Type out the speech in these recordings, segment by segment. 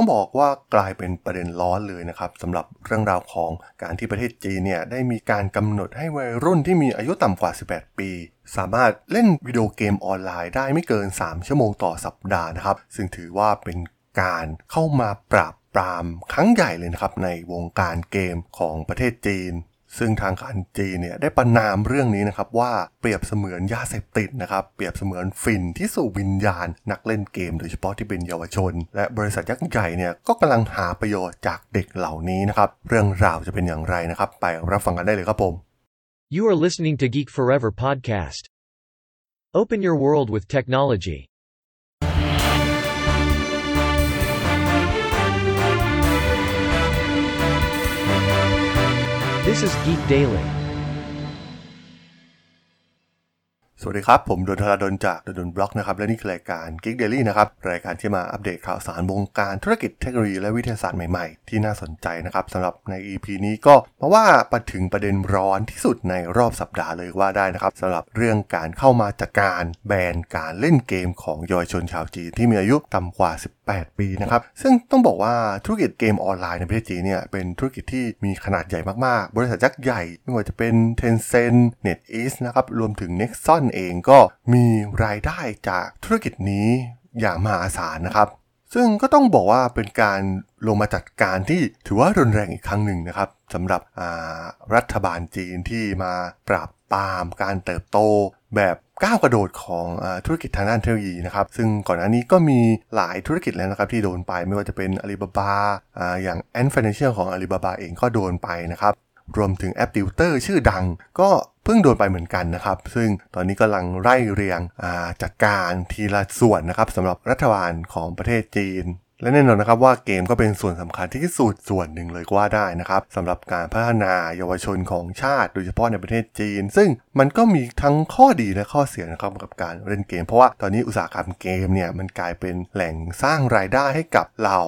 ต้องบอกว่ากลายเป็นประเด็นร้อนเลยนะครับสำหรับเรื่องราวของการที่ประเทศจีนเนี่ยได้มีการกำหนดให้วัยรุ่นที่มีอายุต่ำกว่า 18 ปี สามารถเล่นวิดีโอเกมออนไลน์ได้ไม่เกิน 3 ชั่วโมงต่อสัปดาห์นะครับ ซึ่งถือว่าเป็นการเข้ามาปราบปรามครั้งใหญ่เลยนะครับในวงการเกมของประเทศจีน ซึ่งทางการจีนเนี่ยได้ประนามเรื่องนี้นะครับว่าเปรียบเสมือนยาเสพติดนะครับ เปรียบเสมือนฝิ่นที่สู่วิญญาณ นักเล่นเกมโดยเฉพาะที่เป็นเยาวชน และบริษัทยักษ์ใหญ่เนี่ยก็กำลังหาประโยชน์จากเด็กเหล่านี้นะครับเรื่องราวจะเป็นอย่างไรนะครับไปรับฟังกันได้เลยครับผม You are listening to Geek Forever podcast. Open your world with technology. This is Geek Daily. สวัสดีครับ ผมดนทราดนจากดนบล็อกนะครับ และนี่คือรายการ Geek Daily นะครับ รายการที่มาอัปเดตข่าวสารวงการธุรกิจเทคโนโลยีและวิทยาศาสตร์ใหม่ๆ ที่น่าสนใจนะครับสำหรับใน EP นี้ก็มาว่าประถึงประเด็นร้อนที่สุดในรอบสัปดาห์เลยว่าได้นะครับสำหรับเรื่องการเข้ามาจัดการแบนการเล่นเกมของเยาวชนชาวจีนที่มีอายุต่ำกว่า 8 ปีนะครับ ซึ่งต้องบอกว่าธุรกิจเกมออนไลน์ในประเทศจีนเนี่ยเป็นธุรกิจที่มีขนาดใหญ่มากๆ บริษัทยักษ์ใหญ่ ไม่ว่าจะเป็น Tencent NetEase นะครับ รวมถึง Nexon เองก็มีรายได้จากธุรกิจนี้อย่างมหาศาลนะครับ ซึ่งก็ต้องบอกว่าเป็นการลงมาจัดการที่ถือว่ารุนแรงอีกครั้งหนึ่งนะครับสำหรับรัฐบาลจีนที่มาปราบปรามการเติบโตแบบ ก้าวกระโดดของอธุรกิจทางด้านเทคโนโลยีนะครับ ซึ่งก่อนหน้านี้ก็มีหลายธุรกิจแล้วนะครับที่โดนไปไม่ว่าจะเป็นอาลีบาบาอย่าง Ant Financial ของอาลีบาบาเองก็โดนไปนะครับ รวมถึงแอปติวเตอร์ชื่อดัง ก็เพิ่งโดนไปเหมือนกันนะครับ ซึ่งตอนนี้กำลังไล่เรียงจัดการทีละส่วนนะครับสำหรับรัฐบาลของประเทศจีน และแน่นอนนะครับว่าเกมก็เป็นส่วนสำคัญที่สุดส่วนหนึ่งเลยก็ว่าได้นะครับสำหรับการพัฒนาเยาวชนของชาติ โดยเฉพาะในประเทศจีน ซึ่งมันก็มีทั้งข้อดีและข้อเสียนะครับกับการเล่นเกม เพราะว่าตอนนี้อุตสาหกรรมเกมเนี่ยมันกลายเป็นแหล่งสร้างรายได้ให้กับเหล่า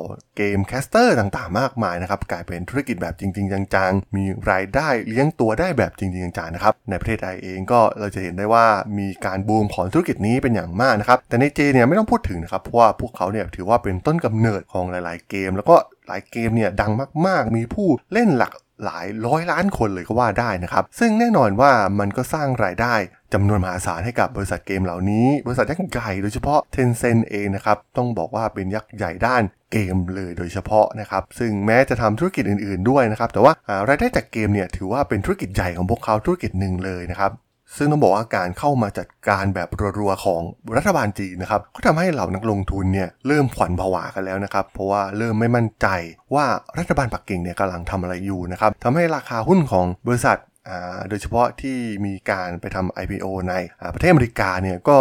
game caster ต่างๆ มากมายนะครับกลายเป็นธุรกิจแบบจริง ๆ จังๆ มีรายได้เลี้ยงตัวได้แบบจริงๆจังๆนะครับในประเทศไทยเองก็เราจะเห็นได้ว่ามีการบูมของธุรกิจนี้เป็นอย่างมากนะครับแต่ในจีนเนี่ยไม่ต้องพูดถึงนะครับเพราะว่าพวกเขาเนี่ยถือว่าเป็นต้นกำเนิดของหลาย ๆ เกม แล้วก็หลายเกมเนี่ยดังมากๆ มีผู้เล่นหลักหลายร้อยล้านคนเลยก็ว่าได้นะครับ ซึ่งแน่นอนว่ามันก็สร้างรายได้ จำนวนมหาศาลให้กับบริษัทเกมเหล่านี้ บริษัทยักษ์ใหญ่โดยเฉพาะ Tencent เองนะครับ ต้องบอกว่าเป็นยักษ์ใหญ่ด้านเกมเลยโดยเฉพาะนะครับ ซึ่งแม้จะทำธุรกิจอื่นๆด้วยนะครับ แต่ว่ารายได้จากเกมเนี่ยถือว่าเป็นธุรกิจใหญ่ของพวกเขาธุรกิจหนึ่งเลยนะครับซึ่งต้องบอกว่าการเข้ามาจัดการแบบรัวๆของรัฐบาลจีนนะครับก็ทำให้เหล่านักลงทุนเนี่ยเริ่มขวัญผวากันแล้วนะครับ เพราะว่าเริ่มไม่มั่นใจว่ารัฐบาลปักกิ่งเนี่ยกำลังทำอะไรอยู่นะครับทำให้ราคาหุ้นของบริษัท โดยเฉพาะที่มีการไปทำ IPO ในประเทศอเมริกาเนี่ยก็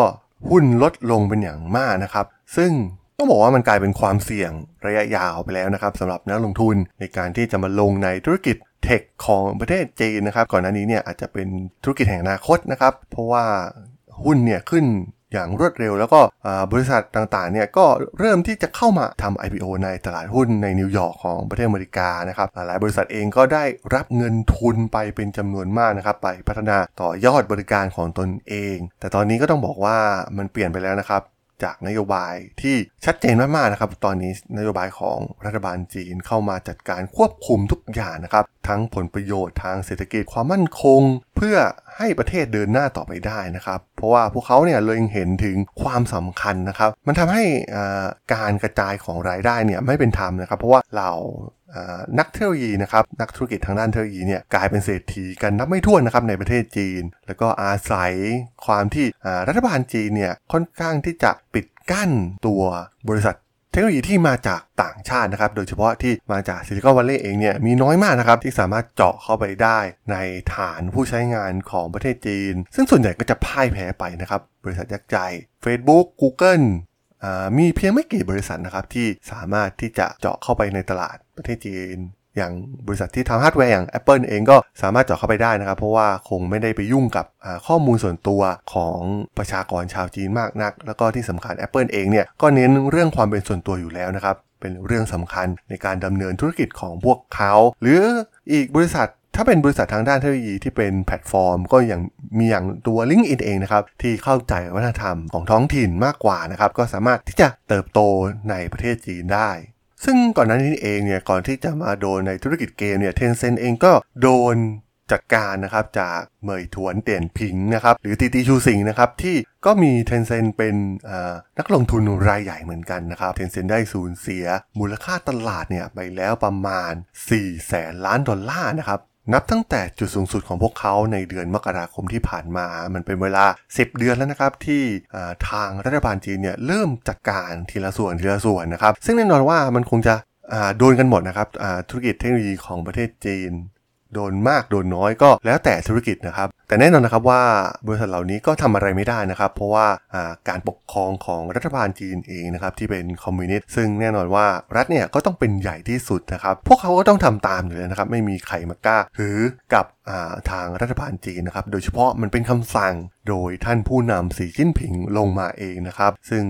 หุ้นลดลงเป็นอย่างมากนะครับ ซึ่งต้องบอกว่ามันกลายเป็นความเสี่ยงระยะยาวไปแล้วนะครับสำหรับนักลงทุนในการที่จะมาลงในธุรกิจเทคของประเทศจีนนะครับ ก่อนหน้านี้เนี่ยอาจจะเป็นธุรกิจแห่งอนาคตนะครับ เพราะว่าหุ้นเนี่ยขึ้น อย่างรวดเร็ว แล้วก็บริษัทต่างๆเนี่ยก็เริ่มที่จะเข้ามาทำ IPO ในตลาดหุ้นในนิวยอร์กของประเทศอเมริกานะครับหลายบริษัทเองก็ได้รับเงินทุนไปเป็นจำนวนมากนะครับไปพัฒนาต่อยอดบริการของตนเอง แต่ตอนนี้ก็ต้องบอกว่ามันเปลี่ยนไปแล้วนะครับ จากนโยบายที่ชัดเจนมากๆนะครับ ตอนนี้นโยบายของรัฐบาลจีนเข้ามาจัดการควบคุมทุกอย่างนะครับ ทั้งผลประโยชน์ทางเศรษฐกิจความมั่นคง เพื่อให้ประเทศเดินหน้าต่อไปได้นะครับ เพราะว่าพวกเขาเนี่ยเลยเห็นถึงความสำคัญนะครับ มันทำให้การกระจายของรายได้เนี่ยไม่เป็นธรรมนะครับ เพราะว่าเรา นักเทคโนโลยีนะครับนักธุรกิจทางด้านเทคโนโลยีเนี่ยกลายเป็นเศรษฐีกันนับไม่ถ้วนนะครับในประเทศจีน แล้วก็อาศัยความที่รัฐบาลจีนเนี่ยค่อนข้างที่จะปิดกั้นตัวบริษัทเทคโนโลยีที่มาจากต่างชาตินะครับ โดยเฉพาะที่มาจากซิลิคอนวัลเลย์เองเนี่ยมีน้อยมากนะครับ ที่สามารถเจาะเข้าไปได้ในฐานผู้ใช้งานของประเทศจีน ซึ่งส่วนใหญ่ก็จะพ่ายแพ้ไปนะครับ บริษัทยักษ์ใหญ่ Facebook Google มีเพียงไม่กี่บริษัทนะครับที่สามารถที่จะเจาะเข้าไปในตลาดประเทศจีน อย่างบริษัทที่ทำฮาร์ดแวร์อย่าง Apple เองก็สามารถเจาะเข้าไปได้นะครับ เพราะว่าคงไม่ได้ไปยุ่งกับข้อมูลส่วนตัวของประชากรชาวจีนมากนัก แล้วก็ที่สำคัญ Apple เองเนี่ยก็เน้นเรื่องความเป็นส่วนตัวอยู่แล้วนะครับเป็นเรื่องสำคัญในการดำเนินธุรกิจของพวกเขา หรืออีกบริษัท ถ้าเป็นบริษัททางด้านเทคโนโลยีที่เป็นแพลตฟอร์ม ก็อย่างมีอย่างตัว LinkedIn เองนะครับ ที่เข้าใจวัฒนธรรมของท้องถิ่นมากกว่านะครับ ก็สามารถที่จะเติบโตในประเทศจีนได้ ซึ่งก่อนหน้านี้เองเนี่ยก่อนที่จะมาโดนในธุรกิจเกมเนี่ย Tencent เองก็โดนจัดการนะครับจาก Meituan Dianping นะครับหรือ Didi Chuxing นะครับที่ก็มี Tencent เป็นนักลงทุนรายใหญ่เหมือนกันนะครับ Tencent ได้สูญเสียมูลค่าตลาดเนี่ยไปแล้วประมาณ 4 แสนล้านดอลลาร์นะครับ นับตั้งแต่จุดสูงสุดของพวกเขาในเดือนมกราคมที่ผ่านมา มันเป็นเวลา 10 เดือนแล้วนะครับ ที่ทางรัฐบาลจีนเนี่ยเริ่มจัดการทีละส่วนทีละส่วนนะครับ ซึ่งแน่นอนว่ามันคงจะโดนกันหมดนะครับธุรกิจเทคโนโลยีของประเทศจีน โดนมากโดนน้อยก็แล้วแต่ธุรกิจนะครับ แต่แน่นอนนะครับว่าบริษัทเหล่านี้ก็ทำอะไรไม่ได้นะครับ เพราะว่าการปกครองของรัฐบาลจีนเองนะครับที่เป็นคอมมิวนิสต์ซึ่งแน่นอนว่ารัฐเนี่ยก็ต้องเป็นใหญ่ที่สุดนะครับ พวกเขาก็ต้องทำตามอยู่แล้วนะครับ ไม่มีใครมากล้าหรือกับทางรัฐบาลจีนนะครับ โดยเฉพาะมันเป็นคำสั่งโดยท่านผู้นำสีจิ้นผิงลงมาเองนะครับ ซึ่ง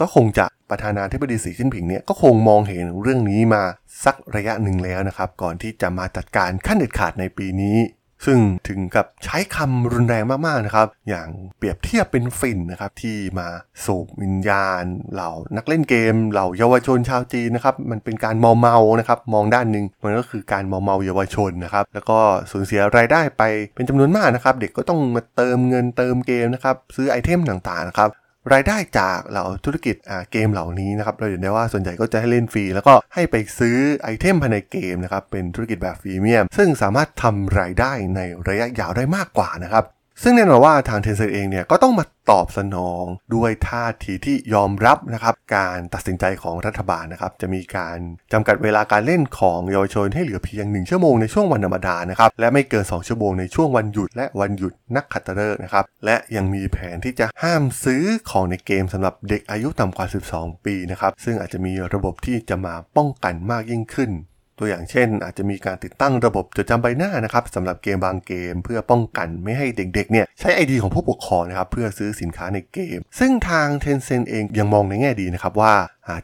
ก็คงจะ ประธานาธิบดีสีจิ้นผิงเนี่ยก็คงมองเห็นเรื่องนี้มาสักระยะหนึ่งแล้วนะครับ ก่อนที่จะมาจัดการขั้นเด็ดขาดในปีนี้ ซึ่งถึงกับใช้คำรุนแรงมากๆนะครับ อย่างเปรียบเทียบเป็นฝิ่นนะครับที่มาสูบวิญญาณ เหล่านักเล่นเกม เหล่าเยาวชนชาวจีนนะครับ มันเป็นการมอมเมานะครับ มองด้านหนึ่งมันก็คือการมอมเมาเยาวชนนะครับ แล้วก็สูญเสียรายได้ไปเป็นจำนวนมากนะครับ เด็กก็ต้องมาเติมเงินเติมเกมนะครับซื้อไอเทมต่างๆนะครับ รายได้จากเหล่าธุรกิจเกมเหล่านี้นะครับเราเห็นได้ว่าส่วนใหญ่ก็จะให้เล่นฟรี แล้วก็ให้ไปซื้อไอเทมภายในเกมนะครับเป็นธุรกิจแบบฟรีเมียม ซึ่งสามารถทำรายได้ในระยะยาวได้มากกว่านะครับ ซึ่งแน่นอนว่าทางเทนเซ็นเองเนี่ยก็ต้องมาตอบสนองด้วยท่าทีที่ยอมรับนะครับการตัดสินใจของรัฐบาลนะครับจะมีการจำกัดเวลาการเล่นของเยาวชนให้เหลือเพียง 1 ชั่วโมงในช่วงวันธรรมดานะครับและไม่เกิน 2 ชั่วโมงในช่วงวันหยุดและวันหยุดนักขัตฤกษ์นะครับและยังมีแผนที่จะห้ามซื้อของในเกมสำหรับเด็กอายุต่ำกว่า 12 ปีนะครับซึ่งอาจจะมีระบบที่จะมาป้องกันมากยิ่งขึ้น ตัวอย่างเช่น อาจจะมีการติดตั้งระบบจดจำใบหน้านะครับสำหรับเกมบางเกม เพื่อป้องกันไม่ให้เด็กๆเนี่ยใช้ ID ของผู้ปกครองนะครับเพื่อซื้อสินค้าในเกม ซึ่งทาง Tencent เองยังมองในแง่ดีนะครับว่า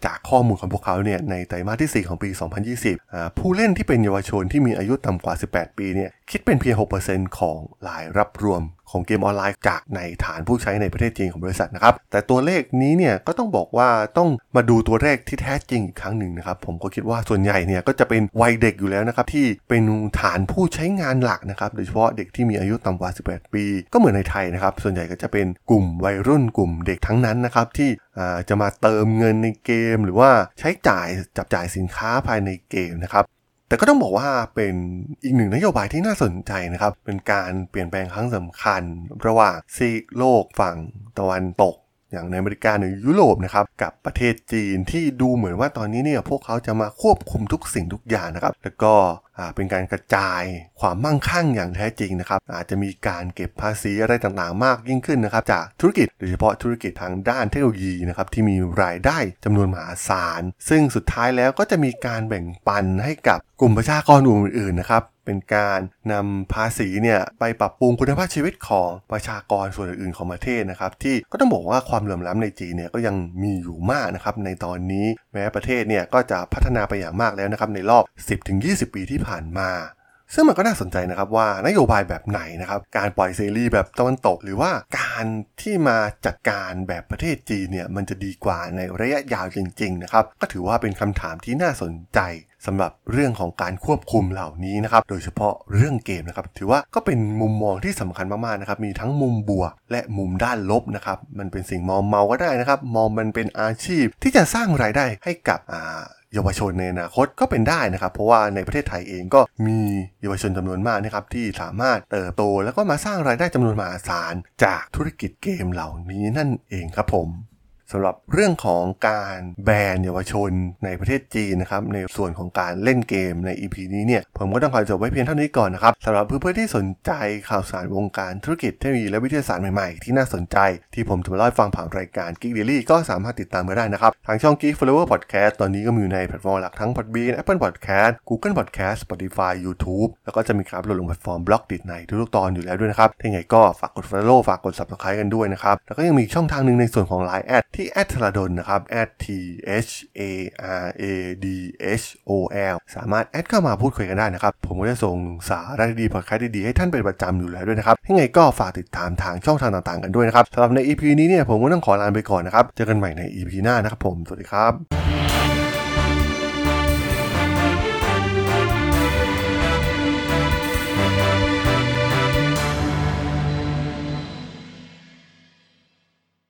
จากข้อมูลของพวกเขาเนี่ยในไตรมาสที่ 4 ของปี 2020 ผู้เล่นที่เป็นเยาวชนที่มีอายุต่ำกว่า 18 ปีเนี่ยคิดเป็นเพียง 6%ของรายรับรวม ของเกมออนไลน์จากในฐานผู้ใช้ในประเทศจีนของบริษัทนะครับแต่ตัวเลขนี้เนี่ยก็ต้องบอกว่าต้องมาดูตัวเลขที่แท้จริงอีกครั้งหนึ่งนะครับผมก็คิดว่าส่วนใหญ่เนี่ยก็จะเป็นวัยเด็กอยู่แล้วนะครับที่เป็นฐานผู้ใช้งานหลักนะครับโดยเฉพาะเด็กที่มีอายุต่ำกว่า 18 ปี ก็เหมือนในไทยนะครับส่วนใหญ่ก็จะเป็นกลุ่มวัยรุ่นกลุ่มเด็กทั้งนั้นนะครับที่จะมาเติมเงินในเกม หรือว่าใช้จ่ายจับจ่ายสินค้าภายในเกมนะครับ แต่ก็ต้องบอกว่าเป็นอีกหนึ่งนโยบายที่น่าสนใจนะครับ เป็นการเปลี่ยนแปลงครั้งสำคัญ ระหว่างซีกโลกฝั่งตะวันตก อย่างในอเมริกาหรือยุโรปนะครับกับประเทศจีนที่ดูเหมือนว่าตอนนี้เนี่ยพวกเขาจะมาควบคุมทุกสิ่งทุกอย่างนะครับ แล้วก็เป็นการกระจายความมั่งคั่งอย่างแท้จริงนะครับ อาจจะมีการเก็บภาษีอะไรต่างๆ มากยิ่งขึ้นนะครับ จากธุรกิจโดยเฉพาะธุรกิจทางด้านเทคโนโลยีนะครับที่มีรายได้จำนวนมหาศาล ซึ่งสุดท้ายแล้วก็จะมีการแบ่งปันให้กับกลุ่มประชากรอื่นๆนะครับ เป็นการนำภาษีเนี่ยไปปรับปรุงคุณภาพชีวิตของประชากรส่วนอื่นของประเทศนะครับที่ก็ต้องบอกว่าความเหลื่อมล้ำในจีนเนี่ยก็ยังมีอยู่มากนะครับในตอนนี้แม้ประเทศเนี่ยก็จะพัฒนาไปอย่างมากแล้วนะครับในรอบ 10-20 ปีที่ผ่านมาซึ่งมันก็น่าสนใจนะครับว่านโยบายแบบไหนนะครับการปล่อยเซรีแบบตะวันตก หรือว่าการที่มาจัดการแบบประเทศจีนเนี่ยมันจะดีกว่าในระยะยาวจริงๆนะครับก็ถือว่าเป็นคำถามที่น่าสนใจ สำหรับเรื่องของการควบคุมเหล่านี้นะครับโดยเฉพาะเรื่องเกมนะครับถือว่าก็เป็นมุมมองที่สำคัญมากๆนะครับมีทั้งมุมบวกและมุมด้านลบนะครับมันเป็นสิ่งมองเมาก็ได้นะครับมองมันเป็นอาชีพที่จะสร้างรายได้ให้กับเยาวชนในอนาคตก็เป็นได้นะครับ เพราะว่าในประเทศไทยเองก็มีเยาวชนจำนวนมากนะครับที่สามารถเติบโตแล้วก็มาสร้างรายได้จำนวนมหาศาลจากธุรกิจเกมเหล่านี้นั่นเองครับผม สำหรับเรื่องของการแบนเยาวชนในประเทศจีนนะครับในส่วนของการเล่นเกมใน EP นี้เนี่ยผมก็ต้องขอจบไว้เพียงเท่านี้ก่อนนะครับสำหรับเพื่อนๆที่สนใจข่าวสารวงการธุรกิจเทคโนโลยีและวิทยาศาสตร์ใหม่ๆ ที่น่าสนใจที่ผมจะมาเล่าฟังผ่านรายการ Geek Daily ก็สามารถติดตามมาได้นะครับ ทางช่อง Geek Forever Podcast ตอนนี้ก็มีอยู่ในแพลตฟอร์มหลักทั้ง Podbean Apple Podcast Google Podcast Spotify YouTube แล้วก็จะมีการอัปโหลดลงแพลตฟอร์ม Blockdit ในทุกๆตอนอยู่แล้วด้วยนะครับถ้าอย่างไรก็ฝากกด follow ฝากกด subscribe กันด้วยนะครับแล้วก็ยังมีช่องทางหนึ่งในส่วนของ Line แอดที่แอดทรดนนะครับ t h a r a d h o l สามารถแอดเข้ามาพูดคุยกันได้นะครับ ผมก็จะส่งสาระดีพอดแคสต์ดีๆ ให้ท่านเป็นประจำอยู่แล้วด้วยนะครับยังไงก็ฝากติดตามทางช่องทางต่างๆ กันด้วยนะครับสำหรับใน EP นี้เนี่ยผมก็ต้องขอลาไปก่อนนะครับ เจอกันใหม่ใน EP หน้านะครับผม สวัสดีครับ